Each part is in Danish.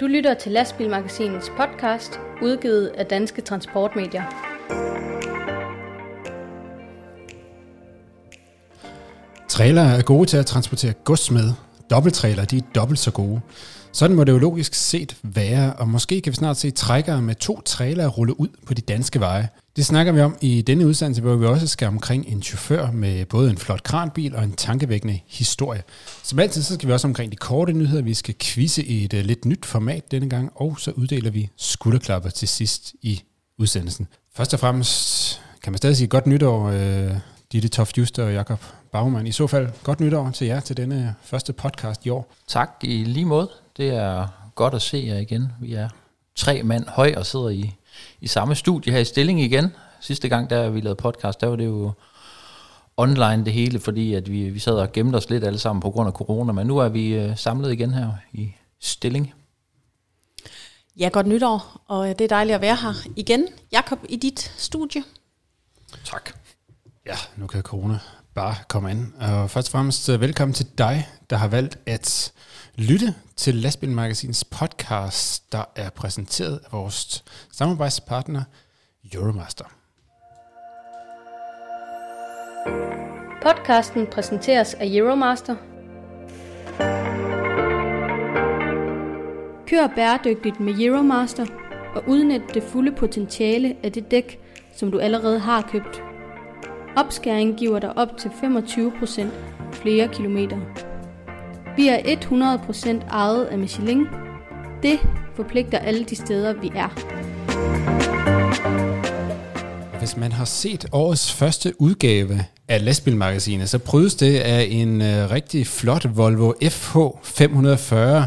Du lytter til Lastbilmagasinets podcast, udgivet af Danske Transportmedier. Trailer er gode til at transportere gods med. Dobbelttrailer de er dobbelt så gode. Sådan må det jo logisk set være, og måske kan vi snart se trækkere med to trailere rulle ud på de danske veje. Det snakker vi om i denne udsendelse, hvor vi også skal omkring en chauffør med både en flot kranbil og en tankevækkende historie. Som altid så skal vi også omkring de korte nyheder. Vi skal quizze i et uh, lidt nyt format denne gang, og så uddeler vi skulderklapper til sidst i udsendelsen. Først og fremmest kan man stadig sige godt nytår, uh, Ditte Toft Juster og Jakob Baumann. I så fald godt nytår til jer til denne første podcast i år. Tak i lige måde. Det er godt at se jer igen. Vi er tre mand høj og sidder i, i samme studie her i Stilling igen. Sidste gang, der vi lavede podcast, der var det jo online det hele, fordi at vi, vi sad og gemte os lidt alle sammen på grund af corona, men nu er vi uh, samlet igen her i Stilling. Ja, godt nytår, og det er dejligt at være her igen. Jakob, i dit studie. Tak. Ja, nu kan corona bare komme ind. Og først og fremmest øh, velkommen til dig, der har valgt at lytte til Lastbilmagasins podcast, der er præsenteret af vores samarbejdspartner Euromaster. Podcasten præsenteres af Euromaster. Kør bæredygtigt med Euromaster og udnyt det fulde potentiale af det dæk, som du allerede har købt. Opskæring giver dig op til 25% flere kilometer. Vi er 100% ejet af Michelin. Det forpligter alle de steder, vi er. Hvis man har set årets første udgave af lastbilmagasinet, så prydes det af en øh, rigtig flot Volvo FH 540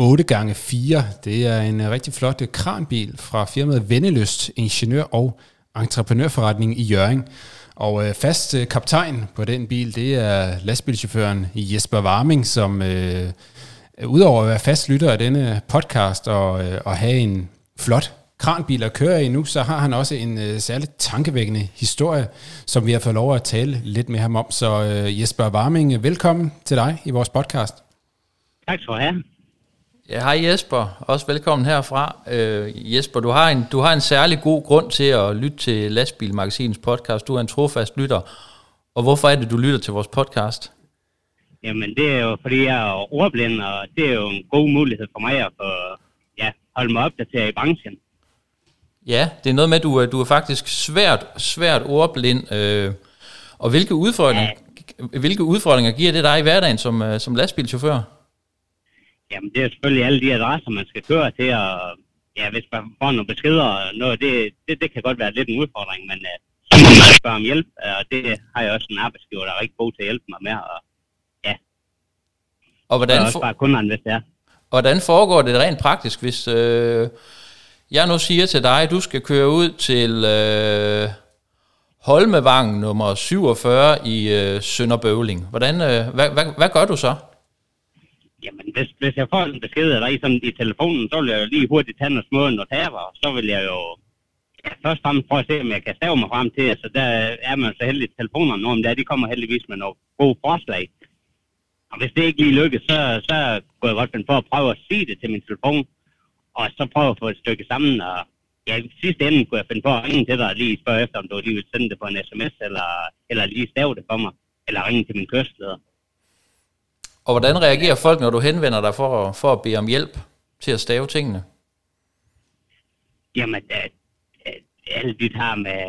8x4. Det er en øh, rigtig flot øh, kranbil fra firmaet Vennelyst, ingeniør- og entreprenørforretning i Jørgen. Og øh, fast øh, kaptajn på den bil, det er lastbilchaufføren Jesper Warming, som øh, udover at være fast lytter af denne podcast og, øh, og have en flot kranbil at køre i nu, så har han også en øh, særligt tankevækkende historie, som vi har fået lov at tale lidt med ham om. Så øh, Jesper Warming, velkommen til dig i vores podcast. Tak skal du have. Ja, hej Jesper. Også velkommen herfra. Øh, Jesper, du har, en, du har en særlig god grund til at lytte til Lastbilmagasinets podcast. Du er en trofast lytter. Og hvorfor er det, du lytter til vores podcast? Jamen, det er jo, fordi jeg er ordblind, og det er jo en god mulighed for mig at få, ja, holde mig opdateret i branchen. Ja, det er noget med, at du, er- du er faktisk svært, svært ordblind. Øh, og hvilke udfordringer, hvilke udfordringer giver det dig i hverdagen som, øh, som lastbilchauffør? Jamen, det er selvfølgelig alle de adresser, man skal køre til, og ja, hvis man får nogle beskeder og noget, det, det, det kan godt være lidt en udfordring, men uh, så må man spørge om hjælp, og det har jeg også en arbejdsgiver, der er rigtig god til at hjælpe mig med, og Og det hvordan, er også bare kunderne, hvis det er. hvordan foregår det rent praktisk, hvis øh, jeg nu siger til dig, at du skal køre ud til øh, Holmevang nummer 47 i øh, Sønderbøvling. Hvordan, øh, hvad, hvad, hvad gør du så? Jamen, hvis, hvis jeg får en besked af dig sådan i telefonen, så vil jeg jo lige hurtigt tage noget små notater, og så vil jeg jo ja, først og fremmest prøve at se, om jeg kan stave mig frem til, så der er man så heldig i telefonerne nu om det er, de kommer heldigvis med nogle gode forslag. Og hvis det ikke lige lykkes, så, så går jeg godt finde på at prøve at sige det til min telefon, og så prøve at få et stykke sammen, og ja, i sidste ende kunne jeg finde på at ringe til dig og lige spørge efter, om du lige vil sende det på en sms, eller, eller lige stave det for mig, eller ringe til min kørsleder. Og hvordan reagerer folk, når du henvender dig for, for at bede om hjælp til at stave tingene? Jamen, øh, øh, alle de tager med,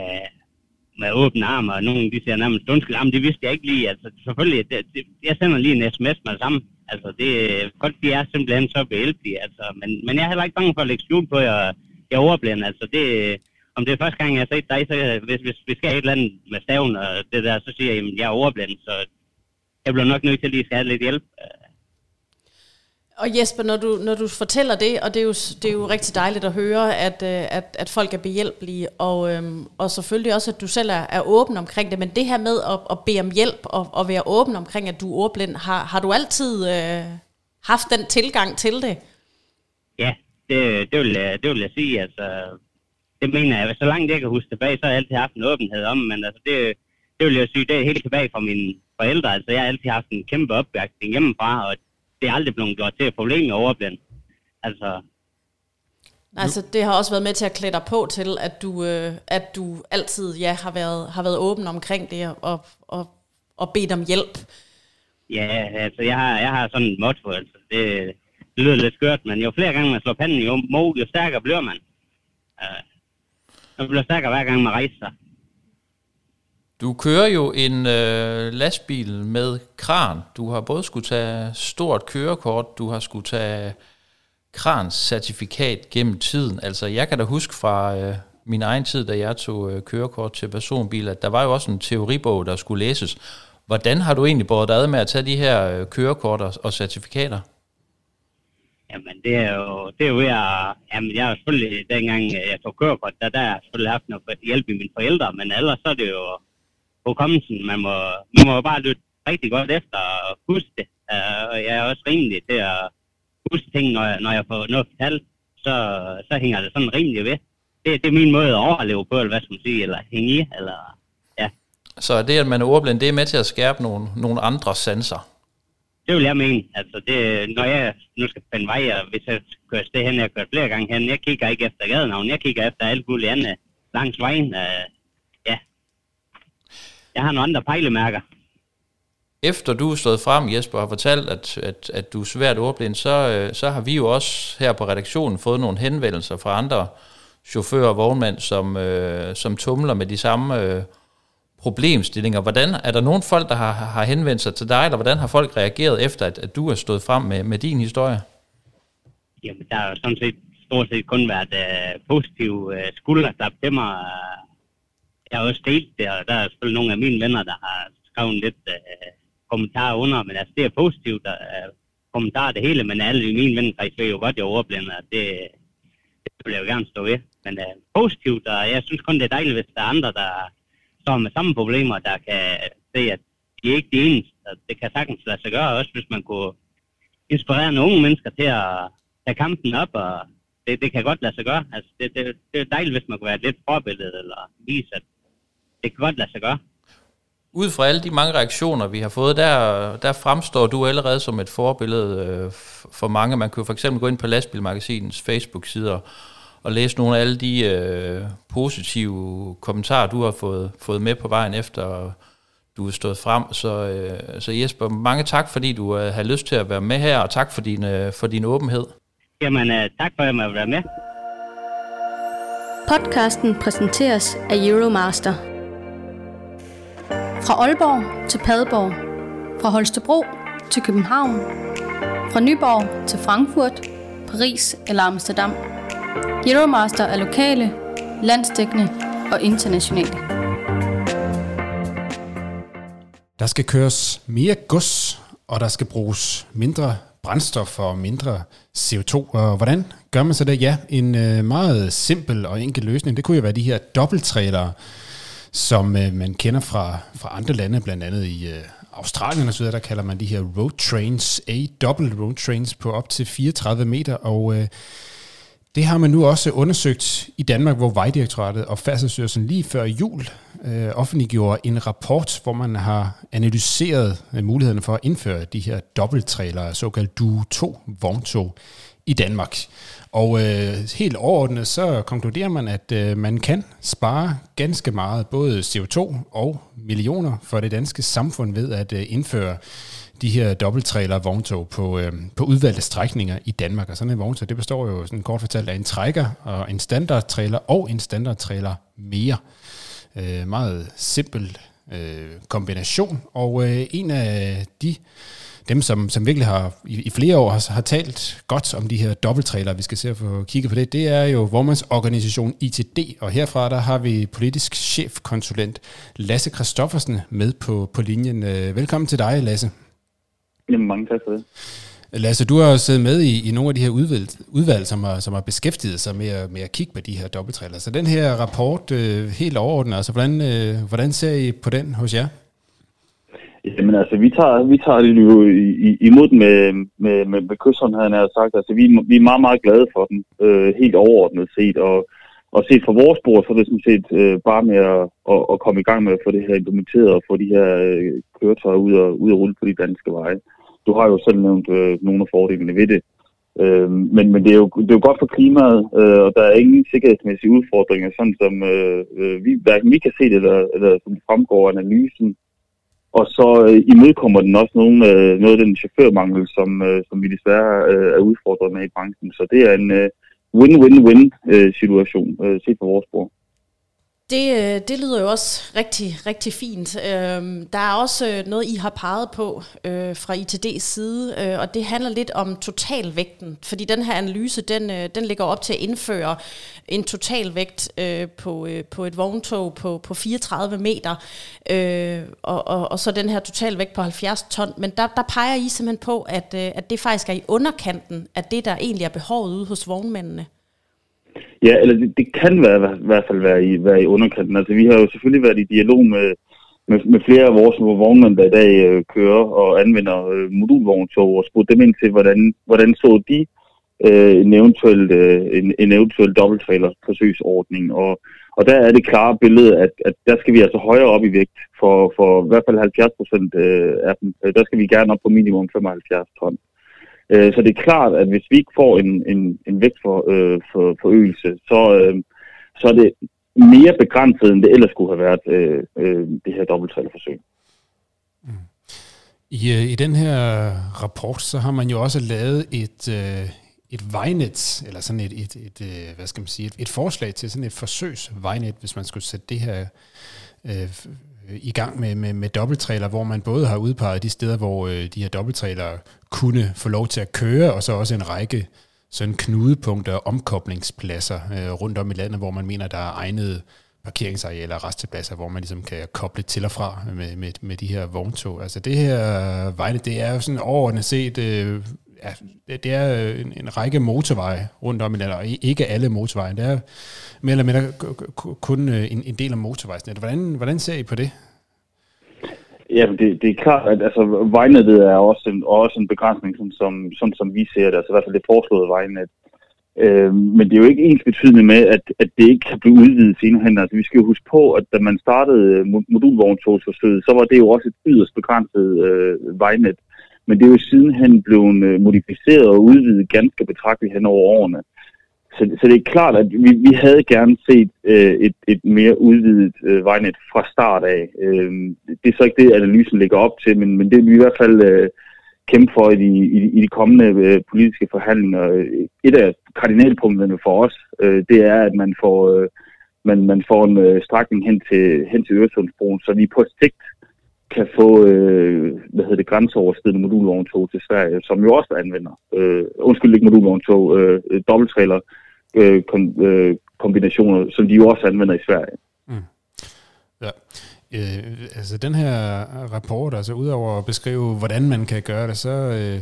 med åbne arme, og nogen de siger nærmest undskyld, jamen det vidste jeg ikke lige. Altså selvfølgelig, det, det, jeg sender lige en sms med sammen. Altså det, folk de er simpelthen så behjælpelige, altså, men, men jeg er heller ikke bange for at lægge skjul på, at jeg, jeg overblænder. Altså det, om det er første gang, jeg har set dig, så hvis, hvis vi skal et eller andet med staven og det der, så siger jeg, at jeg er overblind, så jeg bliver nok nødt til lige at skal have lidt hjælp. Og Jesper, når du, når du fortæller det, og det er, jo, det er jo rigtig dejligt at høre, at, øh, at, at folk er behjælpelige, og, øhm, og selvfølgelig også, at du selv er, er åben omkring det, men det her med at, at bede om hjælp og, og være åben omkring, at du er ordblind, har, har du altid øh, haft den tilgang til det? Ja, det, det, vil, jeg, det vil jeg sige. Altså, det mener jeg. Så langt jeg kan huske tilbage, så har jeg altid haft en åbenhed om, men altså, det, det vil jeg sige, det er helt tilbage fra mine forældre. Altså, jeg har altid haft en kæmpe opbakning hjemmefra, og det er aldrig blevet gjort til et problem med overblind. Altså, Altså, det har også været med til at klæde dig på til, at du, øh, at du altid ja, har, været, har været åben omkring det og, og, og bedt om hjælp. ja, altså, jeg har, jeg har sådan et motto, altså, det, det lyder lidt skørt, men jo flere gange man slår panden i mo, jo stærkere bliver man. Uh, man bliver stærkere hver gang man rejser sig. Du kører jo en øh, lastbil med kran. Du har både skulle tage stort kørekort, du har skulle tage krans certifikat gennem tiden. Altså jeg kan da huske fra øh, min egen tid, da jeg tog øh, kørekort til personbil, at der var jo også en teoribog, der skulle læses. Hvordan har du egentlig båret dig ad med at tage de her øh, kørekort og, og certifikater? Jamen, det er jo, det er jo ved at, jamen, jeg har selvfølgelig, dengang øh, jeg tog kørekort, der, der har jeg selvfølgelig haft noget hjælp i mine forældre, men ellers så er det jo hukommelsen, man må, man må bare lytte rigtig godt efter og huske det. Uh, og jeg er også rimelig til at huske ting, når jeg, når jeg får noget fortalt, så, så hænger det sådan rimelig ved. Det, det er min måde at overleve på, eller hvad skal man sige, eller hænge i, eller ja. Så det, at man er ordblind, det er med til at skærpe nogle, nogle andre sanser? Det vil jeg mene. Altså, det, når jeg nu skal finde vej, og hvis jeg kører sted hen, jeg kørt flere gange hen, jeg kigger ikke efter gadenavn, jeg kigger efter alt muligt andet langs vejen. Uh, ja. Jeg har nogle andre pejlemærker. Efter du er stået frem, Jesper, og har fortalt, at, at, at du er svært ordblind, så, øh, så har vi jo også her på redaktionen fået nogle henvendelser fra andre chauffører og vognmænd, som, øh, som tumler med de samme øh, problemstillinger. Hvordan er der nogen folk, der har, har henvendt sig til dig, eller hvordan har folk reageret efter, at, at du er stået frem med, med din historie? Jamen, der har jo sådan set stort set kun været uh, positive uh, skulderklap til mig. Jeg har også delt det, og der er selvfølgelig nogle af mine venner, der har skrevet lidt øh, kommentarer under, men altså, det er positivt, der øh, kommentarer det hele, men alle mine venner faktisk ved jo godt, jeg overblænder, og det, det vil jeg jo gerne stå ved. Men øh, positivt, og jeg synes kun, det er dejligt, hvis der er andre, der står med samme problemer, der kan se, at de er ikke de eneste. Og det kan sagtens lade sig gøre, også hvis man kunne inspirere nogle unge mennesker til at tage kampen op, og det, det kan godt lade sig gøre. Altså, det, det, det er dejligt, hvis man kunne være et lidt forbillede, eller vise, at det kan godt lade sig gøre. Ud fra alle de mange reaktioner, vi har fået, der, der fremstår du allerede som et forbillede øh, for mange. Man kan jo for eksempel gå ind på Lastbilmagasinets Facebook-side og, og læse nogle af alle de øh, positive kommentarer, du har fået, fået med på vejen efter du er stået frem. Så, øh, så Jesper, mange tak, fordi du øh, har lyst til at være med her, og tak for din, øh, for din åbenhed. Jamen, øh, tak for, at jeg måtte være med. Podcasten præsenteres af Euromaster. Fra Aalborg til Padborg. Fra Holstebro til København. Fra Nyborg til Frankfurt, Paris eller Amsterdam. Euromaster er lokale, landsdækkende og internationale. Der skal køres mere gods, og der skal bruges mindre brændstof og mindre CO2. Og hvordan gør man så det? Ja, en øh, meget simpel og enkel løsning, det kunne jo være de her dobbelttrailere, som øh, man kender fra, fra andre lande, blandt andet i øh, Australien og så videre, der kalder man de her road trains, A-double road trains på op til 34 meter, og øh, det har man nu også undersøgt i Danmark, hvor Vejdirektoratet og Færdselsstyrelsen lige før jul øh, offentliggjorde en rapport, hvor man har analyseret øh, mulighederne for at indføre de her dobbelttrailere, såkaldt Duo 2 vogntog i Danmark. Og øh, helt overordnet så konkluderer man, at øh, man kan spare ganske meget, både CO2 og millioner for det danske samfund ved at øh, indføre de her dobbelttrailer vogntog på, øh, på udvalgte strækninger i Danmark. Og sådan en vogntog, det består jo sådan kort fortalt af en trækker og en standardtrailer og en standardtrailer mere. Øh, meget simpel øh, kombination. Og øh, en af de dem, som, som virkelig har i, i flere år har, har talt godt om de her dobbelttrailer, vi skal se at få kigget på det, det er jo Vormands organisation ITD, og herfra der har vi politisk chefkonsulent Lasse Kristoffersen med på, på linjen. Øh, velkommen til dig, Lasse. Jamen, mange tak for det. Lasse, du har jo siddet med i, i nogle af de her udvalg, udvalg som, har, som har beskæftiget sig med, at, med at kigge på de her dobbelttræller. Så den her rapport, øh, helt overordnet, altså hvordan, øh, hvordan ser I på den hos jer? Jamen altså, vi tager, vi tager det jo imod den med, med, med, med kysseren, havde han sagt. Altså, vi, vi er meget, meget glade for den, øh, helt overordnet set. Og, og set fra vores bord, så er det sådan set øh, bare med at, at, at komme i gang med at få det her implementeret og få de her øh, køretøjer ud og, ud og rulle på de danske veje. Du har jo selv nævnt øh, nogle af fordelene ved det. Øh, men, men det er, jo, det er jo godt for klimaet, øh, og der er ingen sikkerhedsmæssige udfordringer, sådan som øh, øh vi, hverken vi kan se det, eller, eller som det fremgår af analysen. Og så øh, imødekommer den også nogle, øh, noget af den chaufførmangel, som, øh, som vi desværre øh, er udfordret med i branchen. Så det er en øh, win-win-win-situation øh, øh, set fra vores bord. Det, øh, det lyder jo også rigtig, rigtig fint. Øhm, der er også øh, noget, I har peget på øh, fra ITD's side, øh, og det handler lidt om totalvægten, fordi den her analyse, den, den ligger op til at indføre en totalvægt på, på et vogntog på, på 34 meter, og, og, og så den her totalvægt på 70 ton. Men der, der peger I simpelthen på, at, at det faktisk er i underkanten af det, der egentlig er behovet ude hos vognmændene. Ja, eller det, det kan være, i hvert fald være i, være i underkanten. Altså, vi har jo selvfølgelig været i dialog med, med, med flere af vores vognmænd, der i dag øh, kører og anvender øh, modulvogntog, og spurgt dem ind til, hvordan, hvordan så de øh, en eventuel, øh, en, en eventuel dobbelttrailer forsøgsordning. Og, og der er det klare billede, at, at der skal vi altså højere op i vægt. For, for i hvert fald 70 procent øh, af dem, øh, der skal vi gerne op på minimum 75 ton. Øh, så det er klart, at hvis vi ikke får en, en, en vægtforøgelse, for, øh, for forøgelse, så, øh, så er det mere begrænset, end det ellers skulle have været, øh, øh, det her dobbelttrælerforsøg. Mm. I, øh, I den her rapport, så har man jo også lavet et, øh, et vejnet, eller sådan et, et, et, øh, hvad skal man sige, et, et forslag til sådan et forsøgsvejnet, hvis man skulle sætte det her øh, i gang med, med, med dobbelttræler, hvor man både har udpeget de steder, hvor øh, de her dobbelttræler kunne få lov til at køre, og så også en række sådan knudepunkter og omkoblingspladser øh, rundt om i landet, hvor man mener, der er egnede parkeringsarealer og restepladser, hvor man ligesom kan koble til og fra med, med, med de her vogntog. Altså det her vejne, det er jo sådan overordnet set, øh, ja, det er øh, en, en række motorveje rundt om i landet, ikke alle motorveje. Det er mere eller mindre kun øh, en, en del af motorvejsnettet. Hvordan, hvordan ser I på det? Ja, det, det er klart, at altså, vejnettet er også en, også en begrænsning, sådan som, sådan som vi ser det, altså i hvert fald det foreslåede vejnet. Øh, men det er jo ikke ens betydende med, at, at det ikke kan blive udvidet senere hen. Altså, vi skal jo huske på, at da man startede øh, modulvogntogsforsøget, så var det jo også et yderst begrænset øh, vejnet. Men det er jo sidenhen blevet øh, modificeret og udvidet ganske betragteligt hen over årene. Så, så det er klart, at vi, vi havde gerne set øh, et, et mere udvidet øh, vejnet fra start af. Øh, det er så ikke det, analysen ligger op til, men, men det vil vi i hvert fald øh, kæmpe for i de, i, i de kommende øh, politiske forhandlinger. Et af kardinalpunkterne for os, øh, det er, at man får, øh, man, man får en øh, strækning hen til, hen til Øresundsbroen, så vi på sigt kan få øh, hvad hedder det, grænseoverskridende modulvogntog til Sverige, som jo også anvender, øh, undskyld ikke modulvogntog, øh, øh, dobbelttrailer, øh, kom, øh, kombinationer, som de jo også anvender i Sverige. Mm. Ja. Øh, altså den her rapport, altså udover at beskrive, hvordan man kan gøre det, så... Øh,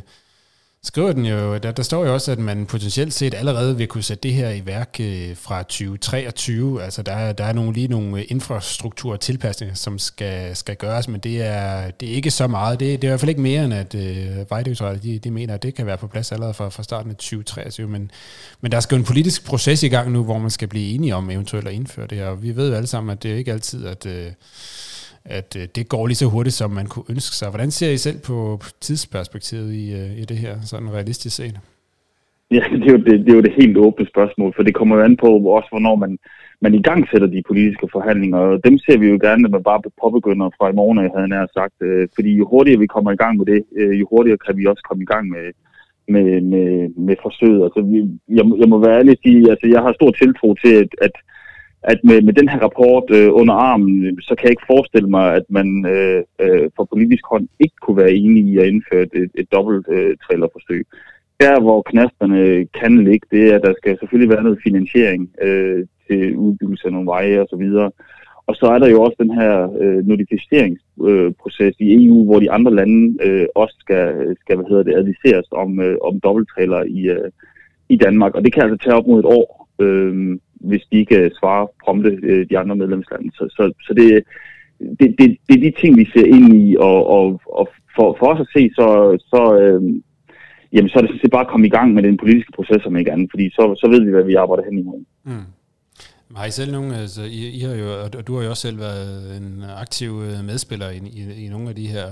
skriver den jo, der, der står jo også, at man potentielt set allerede vil kunne sætte det her i værk øh, fra 2023. Altså der er, der er nogle, lige nogle øh, infrastruktur tilpasninger, som skal, skal gøres, men det er, det er ikke så meget. Det, det er i hvert fald ikke mere end, at øh, Vejdirektoratet de, de mener, at det kan være på plads allerede fra, fra starten af 2023. Men, men der skal jo en politisk proces i gang nu, hvor man skal blive enige om eventuelt at indføre det her. Og vi ved jo alle sammen, at det er ikke altid, at... Øh, at øh, det går lige så hurtigt, som man kunne ønske sig. Hvordan ser I selv på tidsperspektivet i, øh, i det her, sådan realistisk set? Ja, det er, jo det, det er jo det helt åbne spørgsmål, for det kommer jo an på også, hvornår man, man i gang sætter de politiske forhandlinger, og dem ser vi jo gerne, at man bare påbegynder fra i morgen, jeg havde nær sagt, øh, fordi jo hurtigere vi kommer i gang med det, øh, jo hurtigere kan vi også komme i gang med, med, med, med forsøget. Altså, vi, jeg, jeg må være ærlig og sige, altså jeg har stor tiltro til, at, at at med, med den her rapport øh, under armen, øh, så kan jeg ikke forestille mig, at man øh, øh, fra politisk hånd ikke kunne være enige i at indføre et, et dobbelt øh, trailerforsøg. Der, hvor knasterne kan ligge, det er, at der skal selvfølgelig være noget finansiering øh, til udbyggelse af nogle veje osv. Og, og så er der jo også den her øh, notificeringsproces øh, i EU, hvor de andre lande øh, også skal, skal hvad hedder det, adviseres om, øh, om dobbelttrailer i, øh, i Danmark. Og det kan altså tage op mod et år. Øh, hvis de ikke øh, svarer prompte øh, de andre medlemslande. Så, så, så det, det, det, det er de ting, vi ser ind i, og, og, og for, for os at se, så, så, øh, jamen, så er det sådan set bare at komme i gang med den politiske proces, om ikke andet, fordi så, så ved vi, hvad vi arbejder hen imod. Mm. Har I selv nogen, altså, I, I har jo, og du har jo også selv været en aktiv øh, medspiller i, i, i nogle af de her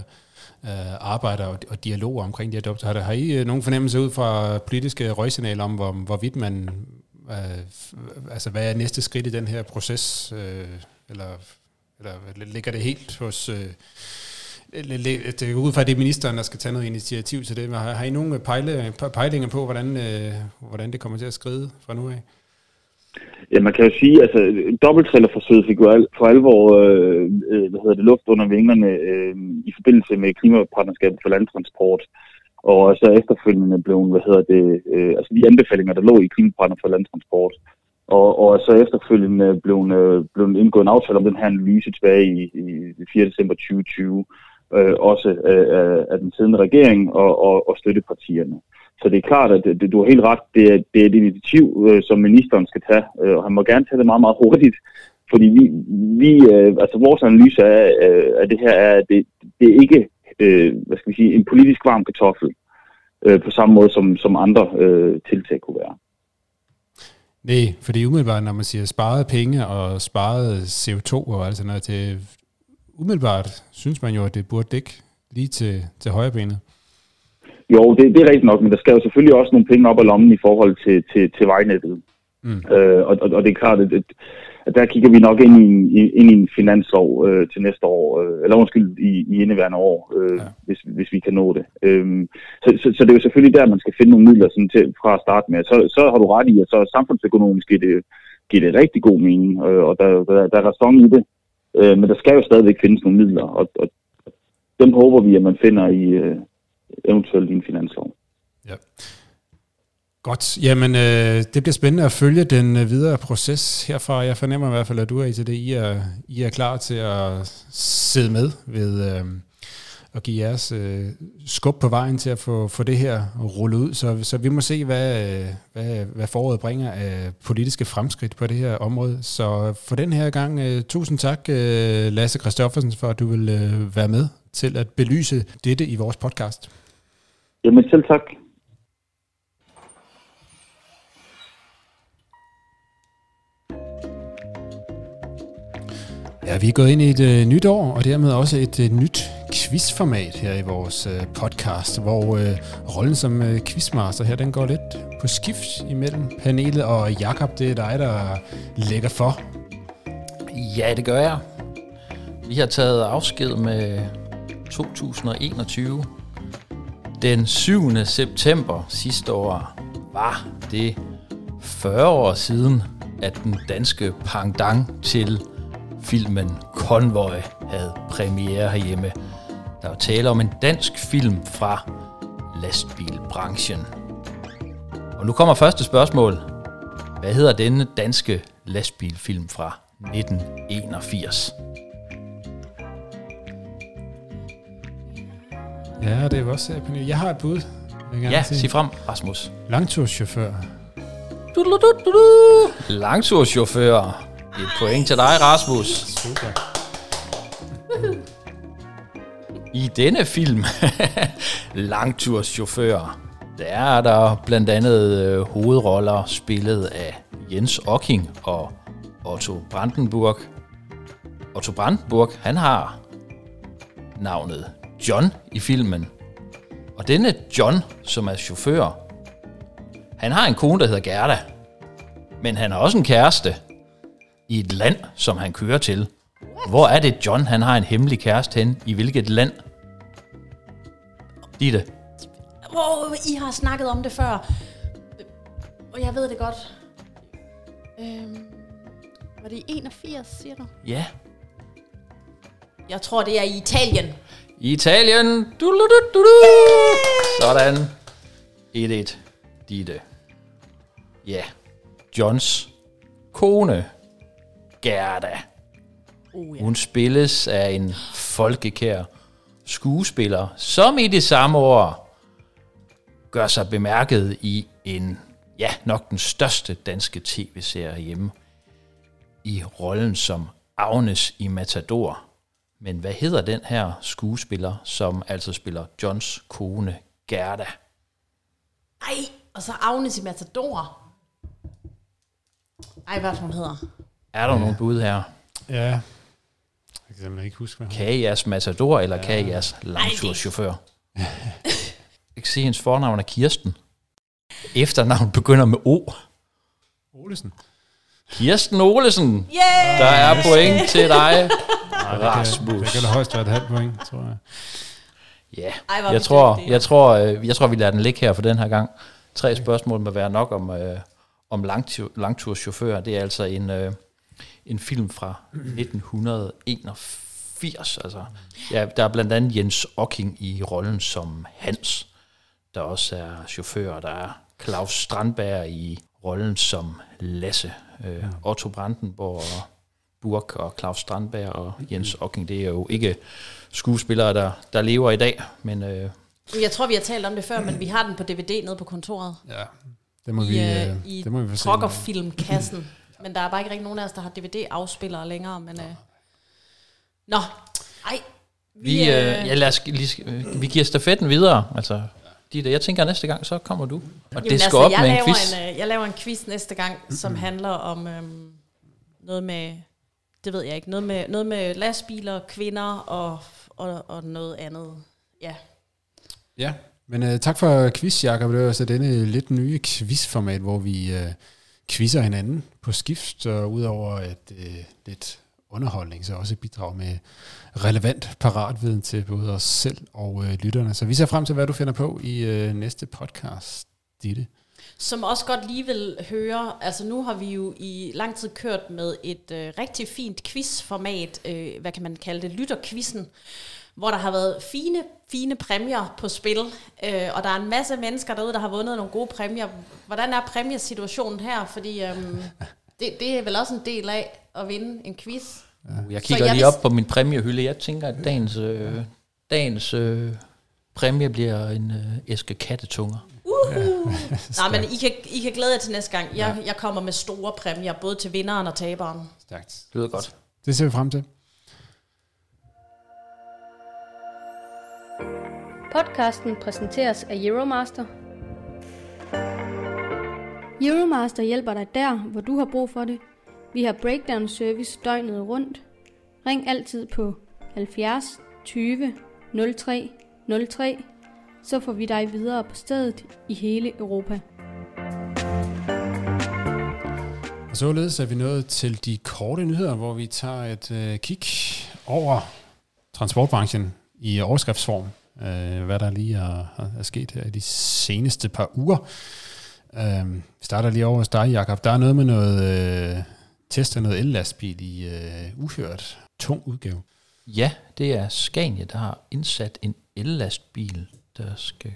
øh, arbejder og, og dialoger omkring de her jobs. Har, har I øh, nogen fornemmelse ud fra politiske røgsignaler om, hvor, hvorvidt man, øh, altså hvad er næste skridt i den her proces, øh, eller, eller ligger det helt hos... Øh, det er ud fra, at det er ministeren, der skal tage noget initiativ til det. Har, har I nogle pejle, pejlinger på, hvordan, øh, hvordan det kommer til at skride fra nu af? Ja, man kan jo sige, altså dobbelttrillerforsøget fik jo al, for alvor øh, øh hvad hedder det, luft under vingerne øh, i forbindelse med klimapartnerskabet for landtransport. Og så efterfølgende blev, hvad hedder det, øh, altså de anbefalinger, der lå i klimapartner for landtransport. Og, og så efterfølgende blev, øh, blev indgået en aftale om den her analyse tilbage i, i 4. december 2020, øh, også øh, af den siddende regering og, og, og støttepartierne. Så det er klart, at det, du har helt ret. Det er, det er et initiativ, øh, som ministeren skal tage, øh, og han må gerne tage det meget, meget hurtigt. Fordi vi, vi øh, altså vores analyse af, øh, af det her er, at det, det er ikke øh, hvad skal vi sige, en politisk varm kartoffel, øh, på samme måde som, som andre øh, tiltag kunne være. Nej, fordi umiddelbart, når man siger sparet penge og sparet CO2 og alt sådan noget, til, umiddelbart synes man jo, at det burde dække lige til, til højre benet. Jo, det, det er rigtigt nok, men der skal jo selvfølgelig også nogle penge op af lommen i forhold til, til, til vejnettet. Mm. Øh, og, og, og det er klart, at, at der kigger vi nok ind i en, ind i en finanslov øh, til næste år, øh, eller undskyld, i, i indeværende år, øh, ja. hvis, hvis vi kan nå det. Øh, så, så, så det er jo selvfølgelig der, man skal finde nogle midler sådan til, fra at starte med. Så, så har du ret i, at så samfundsøkonomisk giver det, giver det rigtig god mening, øh, og der, der, der er ræson i det. Øh, men der skal jo stadigvæk findes nogle midler, og, og dem håber vi, at man finder i, øh, eventuelt i en finanslov. Ja. Godt. Jamen, øh, det bliver spændende at følge den øh, videre proces herfra. Jeg fornemmer i hvert fald, at du er i til det. I er, I er klar til at sidde med ved øh, at give jeres øh, skub på vejen til at få, få det her rullet ud. Så, så vi må se, hvad, øh, hvad, hvad foråret bringer af politiske fremskridt på det her område. Så for den her gang, øh, tusind tak, øh, Lasse Kristoffersen, for at du vil øh, være med til at belyse dette i vores podcast. Jamen selv tak. Ja, vi er gået ind i et øh, nyt år, og dermed også et øh, nyt quizformat her i vores øh, podcast, hvor øh, rollen som øh, quizmaster her, den går lidt på skift imellem panelet, og Jakob, det er dig, der lægger for. Ja, det gør jeg. Vi har taget afsked med 2021 den 7. september sidste år var det 40 år siden, at den danske pangdang til filmen Convoy havde premiere herhjemme. Der var tale om en dansk film fra lastbilbranchen. Og nu kommer første spørgsmål. Hvad hedder denne danske lastbilfilm fra 1981? Ja, det er også Pernille. Jeg har et bud. Ja, sig frem, Rasmus. Langturschauffør. Du, du, du, du, du. Langturschauffør. Et point til dig, Rasmus. Super. I denne film, Langturschauffør, der er der blandt andet øh, hovedroller spillet af Jens Ocking og Otto Brandenburg. Otto Brandenburg, han har navnet John i filmen. Og denne John, som er chauffør, han har en kone, der hedder Gerda. Men han har også en kæreste i et land, som han kører til. Hvor er det John, han har en hemmelig kæreste hen? I hvilket land? Ditte. Oh, I har snakket om det før. Og jeg ved det godt. Øhm, var det i 81, siger du? Ja. Jeg tror, det er i Italien. I Italien. Du, du, du, du, du. Sådan. 1-1. Ditte. Ja. Johns kone. Gerda. Uh, ja. Hun spilles af en folkekær skuespiller, som i det samme år gør sig bemærket i en, ja, nok den største danske tv-serie hjemme, i rollen som Agnes i Matador. Men hvad hedder den her skuespiller, som altså spiller Johns kone Gerda? Ej, og så Agnes i Matador. Ej, hvad hun hedder. Er der ja. nogen bud her? Ja. Jeg kan simpelthen ikke huske, hvad Kan I jeres matador, eller kan I jeres langturschauffør? Jeg kan se, hendes fornavn er Kirsten. Efternavn begynder med O. Olesen. Kirsten Olesen. Yeah! Der er point til dig, Det Rasmus. kan da højst være et halvt point, tror jeg. Ja, er jeg tror, jeg, tror, øh, jeg tror, vi lader den ligge her for den her gang. Tre spørgsmål må være nok om, øh, om langtur, langturschauffør. Det er altså en, øh, en film fra 1981. Altså, ja, der er blandt andet Jens Ocking i rollen som Hans, der også er chauffør. Der er Claus Strandberg i rollen som Lasse. Øh, Otto Brandenborg og Burk og Claus Strandberg og Jens Ocking, det er jo ikke skuespillere, der, der lever i dag, men øh, Jeg tror, vi har talt om det før, men vi har den på DVD nede på kontoret. Ja, det må I, vi, øh, øh, i det må vi få se. Trokkerfilmkassen. Men der er bare ikke rigtig nogen af os, der har DVD-afspillere længere. Men, øh. Nå, ej. Vi, øh, ja, lad os, lige, øh, vi giver stafetten videre. Altså, de der, jeg tænker, at næste gang, så kommer du. Og Jamen, det skal altså, op jeg med en laver quiz. En, øh, jeg laver en quiz næste gang, som handler om øhm, noget med, det ved jeg ikke, noget med, noget med lastbiler, kvinder og, og, og noget andet. Ja. Ja, men øh, tak for quiz, Jacob. Det var så denne lidt nye quizformat, hvor vi øh, quizzer hinanden på skift, og udover at øh, lidt underholdning, så også bidrage med relevant paratviden til både os selv og øh, lytterne. Så vi ser frem til, hvad du finder på i øh, næste podcast, Ditte. Som også godt lige vil høre, altså nu har vi jo i lang tid kørt med et øh, rigtig fint quizformat, øh, hvad kan man kalde det, lytterquizzen, hvor der har været fine, fine præmier på spil, øh, og der er en masse mennesker derude, der har vundet nogle gode præmier. Hvordan er præmiesituationen her? Fordi øhm, det, det er vel også en del af at vinde en quiz. Jeg Så kigger jeg lige op på min præmiehylde. Jeg tænker, at dagens, øh, dagens øh, præmie bliver en øh, æske kattetunger. Nej, men I kan, I kan glæde jer til næste gang. Jeg, jeg kommer med store præmier, både til vinderen og taberen. Stærkt. Det lyder godt. Det ser vi frem til. Podcasten præsenteres af Euromaster. Euromaster hjælper dig der, hvor du har brug for det. Vi har breakdown service døgnet rundt. Ring altid på 70 20 03 03, så får vi dig videre på stedet i hele Europa. Og således er vi nået til de korte nyheder, hvor vi tager et øh, kig over transportbranchen i overskriftsform. Øh, hvad der lige er, er, sket her i de seneste par uger. Øh, vi starter lige over hos dig, Jacob. Der er noget med noget øh, test af noget ellastbil i øh, uhørt tung udgave. Ja, det er Scania, der har indsat en ellastbil, der skal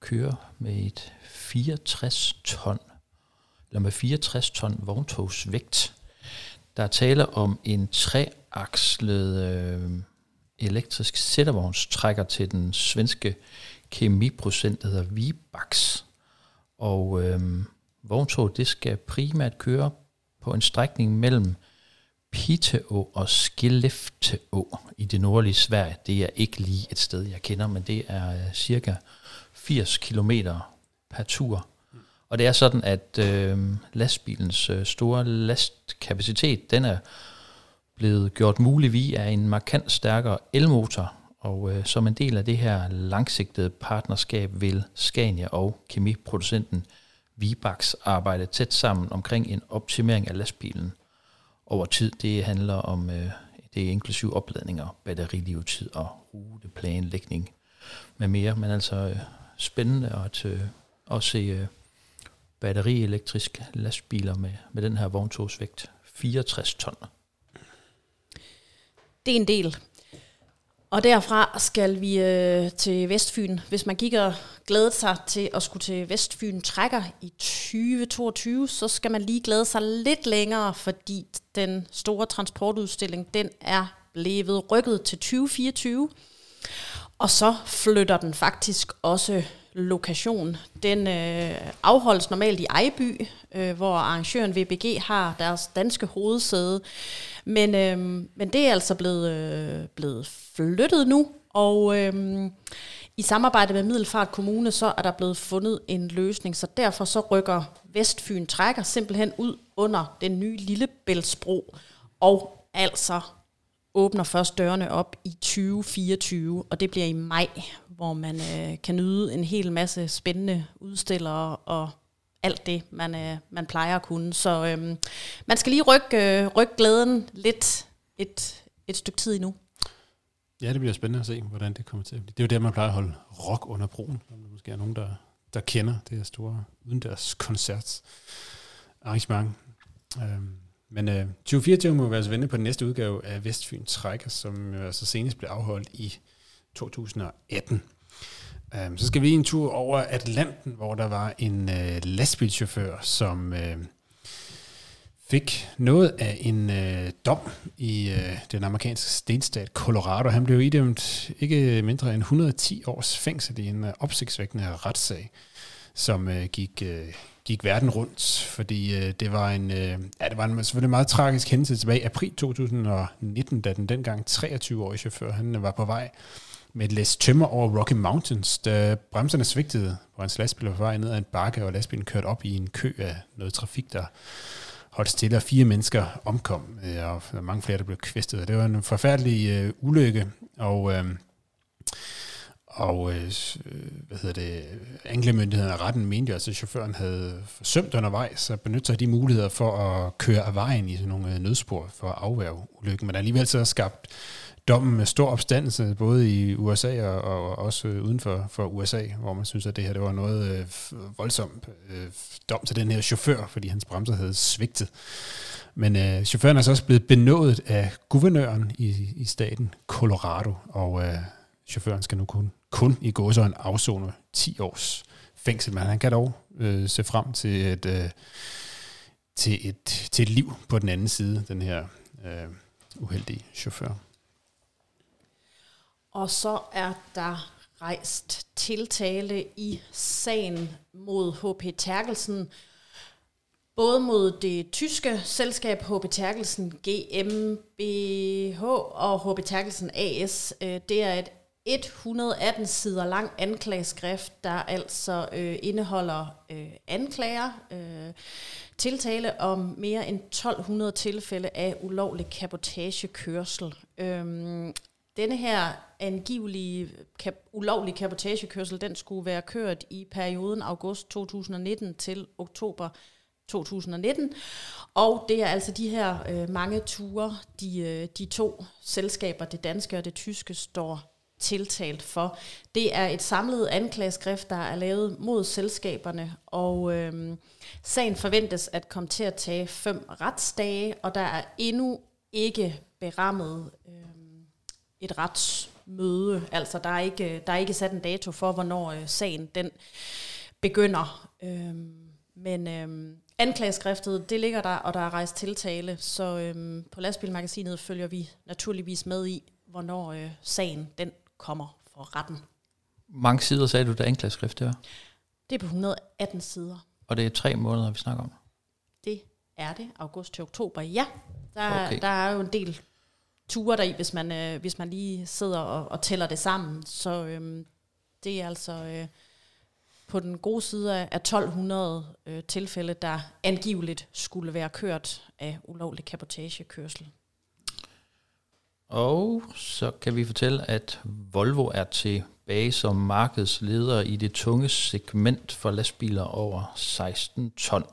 køre med et 64 ton, eller med 64 ton vogntogsvægt. Der er tale om en treakslet øh, elektrisk sættervognstrækker til den svenske kemiprocent, der hedder Vibax. Og øh, vogntoget, det skal primært køre på en strækning mellem Piteå og Skellefteå i det nordlige Sverige. Det er ikke lige et sted, jeg kender, men det er øh, cirka 80 km per tur. Og det er sådan, at øh, lastbilens øh, store lastkapacitet, den er blevet gjort mulig via en markant stærkere elmotor. Og øh, som en del af det her langsigtede partnerskab vil Scania og kemiproducenten Vibax arbejde tæt sammen omkring en optimering af lastbilen over tid. Det handler om, øh, det er inklusiv opladninger, batterilevetid og ruteplanlægning med mere. Men altså øh, spændende at, øh, at se øh, batterielektriske lastbiler med, med den her vogntogsvægt. 64 ton. Det er en del. Og derfra skal vi øh, til Vestfyn. Hvis man kigger glædet sig til at skulle til Vestfyn trækker i 2022, så skal man lige glæde sig lidt længere, fordi den store transportudstilling, den er blevet rykket til 2024. Og så flytter den faktisk også lokation. Den øh, afholdes normalt i Ejby, øh, hvor arrangøren VBG har deres danske hovedsæde. Men, øh, men det er altså blevet, øh, blevet flyttet nu, og øh, i samarbejde med Middelfart Kommune, så er der blevet fundet en løsning, så derfor så rykker Vestfyn trækker simpelthen ud under den nye Lillebæltsbro, og altså åbner først dørene op i 2024, og det bliver i maj, hvor man øh, kan nyde en hel masse spændende udstillere og alt det, man, øh, man plejer at kunne. Så øh, man skal lige rykke, øh, rykke glæden lidt et, et stykke tid endnu. Ja, det bliver spændende at se, hvordan det kommer til at blive. Det er jo der, man plejer at holde rock under broen. Om der måske er nogen, der, der kender det her store udendørs koncert arrangement. Øhm, men øh, 2024 må være altså vente på den næste udgave af Vestfyn Trækker, som jo altså senest blev afholdt i 2018. Um, så skal vi en tur over Atlanten, hvor der var en øh, lastbilchauffør, som øh, fik noget af en øh, dom i øh, den amerikanske delstat Colorado. Han blev idømt ikke mindre end 110 års fængsel i en øh, opsigtsvækkende retssag, som øh, gik, øh, gik verden rundt, fordi øh, det var en øh, ja, det var en selvfølgelig meget tragisk hændelse tilbage i april 2019, da den dengang 23-årige chauffør han øh, var på vej med et læs tømmer over Rocky Mountains, da bremserne svigtede, hvor hans lastbil var på vej ned ad en bakke, og lastbilen kørte op i en kø af noget trafik, der holdt stille, og fire mennesker omkom, øh, og mange flere, der blev kvæstet. Det var en forfærdelig øh, ulykke, og, øh, og øh, øh hvad hedder det, anklagemyndigheden og retten mente jo, at chaufføren havde forsømt undervejs at benytte sig af de muligheder for at køre af vejen i sådan nogle øh, nødspor for at afværge ulykken, men alligevel så skabt dommen med stor opstandelse, både i USA og, og også uden for, for USA, hvor man synes, at det her det var noget øh, voldsomt øh, dom til den her chauffør, fordi hans bremser havde svigtet. Men øh, chaufføren er så også blevet benådet af guvernøren i, i staten Colorado, og øh, chaufføren skal nu kun, kun i gå så en afzone 10 års fængsel, men han kan dog øh, se frem til et, øh, til, et, til et liv på den anden side, den her øh, uheldige chauffør. Og så er der rejst tiltale i sagen mod H.P. Terkelsen, både mod det tyske selskab H.P. Terkelsen GmbH og H.P. Terkelsen AS. Øh, det er et 118 sider lang anklageskrift, der altså øh, indeholder øh, anklager, øh, tiltale om mere end 1200 tilfælde af ulovlig kabotagekørsel. Øhm, denne her angivelige kap- ulovlige kapotagekørsel, den skulle være kørt i perioden august 2019 til oktober 2019. Og det er altså de her øh, mange ture, de, øh, de to selskaber, det danske og det tyske, står tiltalt for. Det er et samlet anklageskrift, der er lavet mod selskaberne, og øh, sagen forventes at komme til at tage fem retsdage, og der er endnu ikke berammet øh, et retsmøde. Altså, der er ikke, der er ikke sat en dato for, hvornår øh, sagen den begynder. Øhm, men øhm, anklageskriftet, det ligger der, og der er rejst tiltale, så øhm, på lastbilmagasinet følger vi naturligvis med i, hvornår øh, sagen den kommer for retten. Mange sider sagde du, det anklageskrift det var? Det er på 118 sider. Og det er tre måneder, vi snakker om? Det er det, august til oktober, ja. Der, okay. der er jo en del ture deri, hvis man, øh, hvis man lige sidder og, og tæller det sammen. Så øh, det er altså øh, på den gode side af, af 1200 øh, tilfælde, der angiveligt skulle være kørt af ulovlig kapotagekørsel. Og så kan vi fortælle, at Volvo er tilbage som markedsleder i det tunge segment for lastbiler over 16 ton.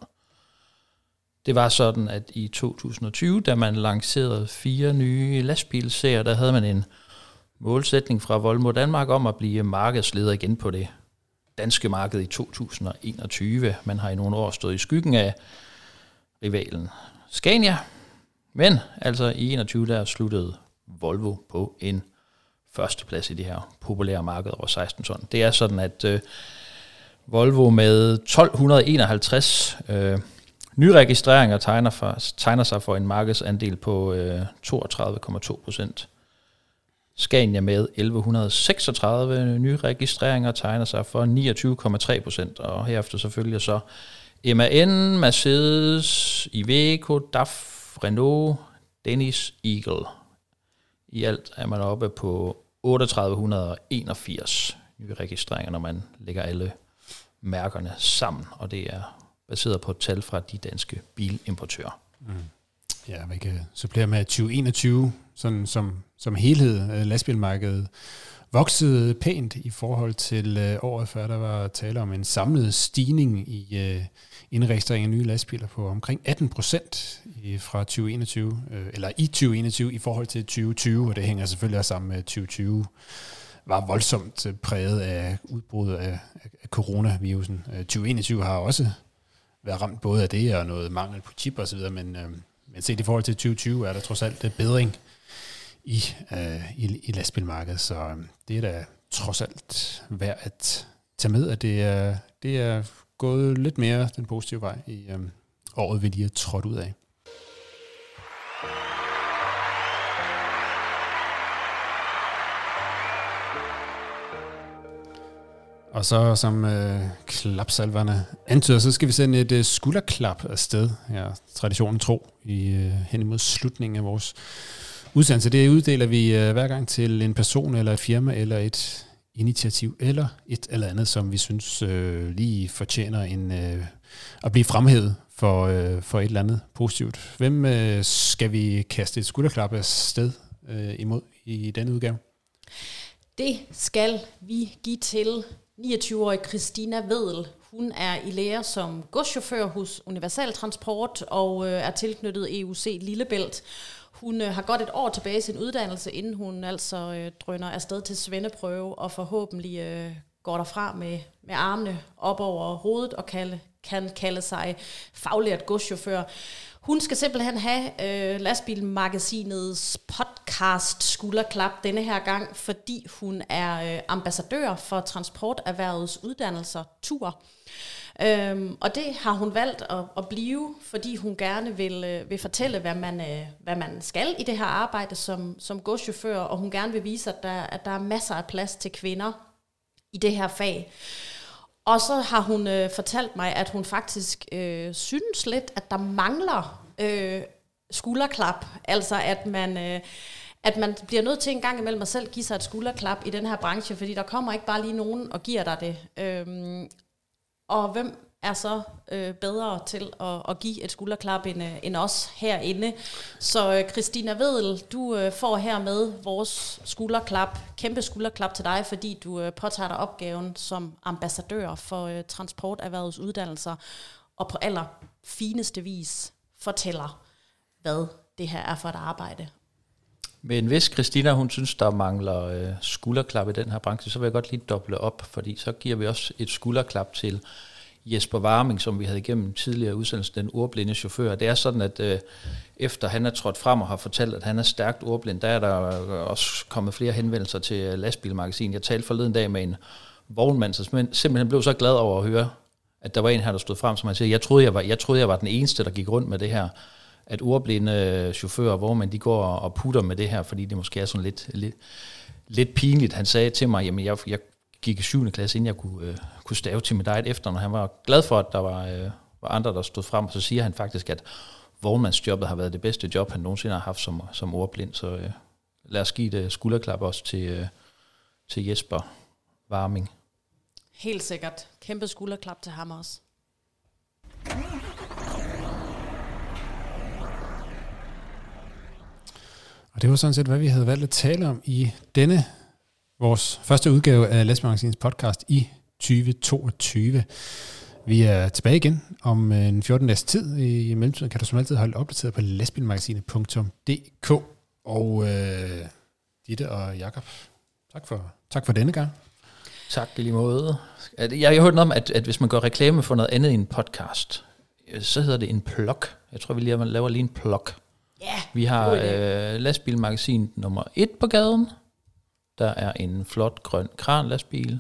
Det var sådan, at i 2020, da man lancerede fire nye lastbilserier, der havde man en målsætning fra Volvo Danmark om at blive markedsleder igen på det danske marked i 2021. Man har i nogle år stået i skyggen af rivalen Scania, men altså i 21 der sluttede Volvo på en førsteplads i det her populære marked over 16 ton. Det er sådan, at øh, Volvo med 1251 øh, Nyregistreringer tegner, for, tegner sig for en markedsandel på øh, 32,2 procent. Scania med 1136 nyregistreringer tegner sig for 29,3 procent, og herefter selvfølgelig så MAN, Mercedes, Iveco, DAF, Renault, Dennis, Eagle. I alt er man oppe på 3881 nye registreringer, når man lægger alle mærkerne sammen, og det er baseret på tal fra de danske bilimportører. Mm. Ja, vi kan supplere med 2021, sådan som, som helhed, øh, lastbilmarkedet voksede pænt i forhold til øh, året før. Der var tale om en samlet stigning i øh, indregistrering af nye lastbiler på omkring 18 procent fra 2021, øh, eller i 2021 i forhold til 2020, og det hænger selvfølgelig også sammen med 2020 var voldsomt øh, præget af udbruddet af, af coronavirusen. Øh, 2021 har også været ramt både af det og noget mangel på chip osv., men, øh, men set i forhold til 2020 er der trods alt øh, bedring i, øh, i, i lastbilmarkedet, så øh, det er da trods alt værd at tage med, at det er, det er gået lidt mere den positive vej i øh, året, vi lige har trådt ud af. Og så som øh, klapsalverne antyder, så skal vi sende et øh, skulderklap afsted, ja, traditionen tro, i, øh, hen imod slutningen af vores udsendelse. Det uddeler vi øh, hver gang til en person eller et firma eller et initiativ eller et eller andet, som vi synes øh, lige fortjener en, øh, at blive fremhævet for, øh, for et eller andet positivt. Hvem øh, skal vi kaste et skulderklap afsted øh, imod i denne udgave? Det skal vi give til 29-årige Christina Vedel. Hun er i lære som godschauffør hos Universal Transport og øh, er tilknyttet EUC Lillebælt. Hun øh, har godt et år tilbage i sin uddannelse, inden hun altså øh, drøner afsted til svendeprøve og forhåbentlig øh, går derfra med, med armene op over hovedet og kalde, kan kalde sig faglært godschauffør. Hun skal simpelthen have øh, lastbilmagasinets podcast skulderklap denne her gang, fordi hun er øh, ambassadør for transporterhvervets uddannelser TUR. Øhm, og det har hun valgt at, at blive, fordi hun gerne vil, øh, vil fortælle, hvad man, øh, hvad man skal i det her arbejde som, som godschauffør, og hun gerne vil vise, at der, at der er masser af plads til kvinder i det her fag. Og så har hun øh, fortalt mig, at hun faktisk øh, synes lidt, at der mangler øh, skulderklap. Altså at man... Øh, at man bliver nødt til en gang imellem at selv give sig et skulderklap i den her branche, fordi der kommer ikke bare lige nogen og giver dig det. Øhm, og hvem er så øh, bedre til at, at give et skulderklap end, øh, end os herinde. Så øh, Christina Vedel, du øh, får hermed vores skulderklap, kæmpe skulderklap til dig, fordi du øh, påtager dig opgaven som ambassadør for øh, transporterhvervets uddannelser, og på aller fineste vis fortæller, hvad det her er for et arbejde. Men hvis Christina hun synes, der mangler øh, skulderklap i den her branche, så vil jeg godt lige doble op, fordi så giver vi også et skulderklap til Jesper Warming, som vi havde igennem tidligere udsendelse, den ordblinde chauffør. Det er sådan, at øh, efter han er trådt frem og har fortalt, at han er stærkt ordblind, der er der også kommet flere henvendelser til øh, lastbilmagasin. Jeg talte forleden dag med en vognmand, som simpelthen blev så glad over at høre, at der var en her, der stod frem, som han siger, jeg troede, jeg var, jeg troede, jeg var den eneste, der gik rundt med det her, at ordblinde øh, chauffører, hvor man de går og putter med det her, fordi det måske er sådan lidt, lidt, lidt pinligt. Han sagde til mig, jamen jeg, jeg gik i 7. klasse, inden jeg kunne, øh, kunne stave til mit eget efter, når han var glad for, at der var, øh, var andre, der stod frem, og så siger han faktisk, at vognmandsjobbet har været det bedste job, han nogensinde har haft som, som ordblind, så øh, lad os give et skulderklap også til, øh, til Jesper Warming. Helt sikkert. Kæmpe skulderklap til ham også. Og det var sådan set, hvad vi havde valgt at tale om i denne, vores første udgave af Læsmagasinets podcast i 2022. Vi er tilbage igen om en 14 dages tid. I mellemtiden kan du som altid holde opdateret på lastbilmagasinet.dk. Og øh, Ditte og Jakob, tak for, tak for denne gang. Tak i lige måde. Jeg har hørt noget om, at, at hvis man gør reklame for noget andet end en podcast, så hedder det en plug. Jeg tror, vi lige laver lige en plug. Ja, Vi har øh, lastbilmagasin nummer 1 på gaden. Der er en flot grøn kranlastbil.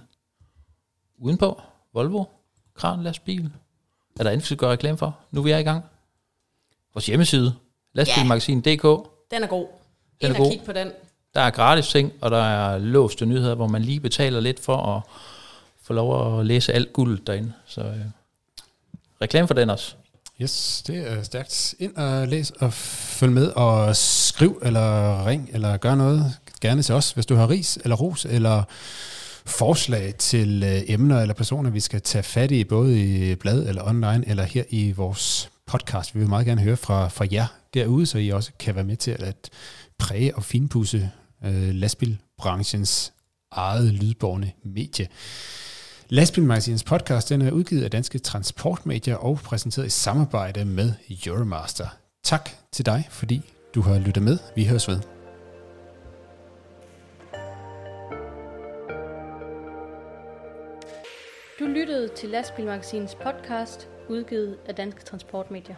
Udenpå, Volvo, kranlastbil. Er der andet, vi skal gøre reklame for? Nu er vi er i gang. Vores hjemmeside, lastbilmagasin.dk. Den er god. Den er Ind og god. kig på den. Der er gratis ting, og der er låste nyheder, hvor man lige betaler lidt for at få lov at læse alt guld derinde. Så øh, reklame for den også. Yes, det er stærkt. Ind og læs og følg med og skriv eller ring eller gør noget. Gerne til os, hvis du har ris eller ros eller forslag til øh, emner eller personer, vi skal tage fat i, både i blad eller online eller her i vores podcast. Vi vil meget gerne høre fra, fra jer derude, så I også kan være med til at præge og finpudse øh, lastbilbranchens eget lydborne medie. Lastbilmagasinets podcast den er udgivet af Danske Transportmedier og præsenteret i samarbejde med Euromaster. Tak til dig, fordi du har lyttet med. Vi høres ved. Du lyttede til Lastbilmagasinets podcast, udgivet af Danske Transportmedier.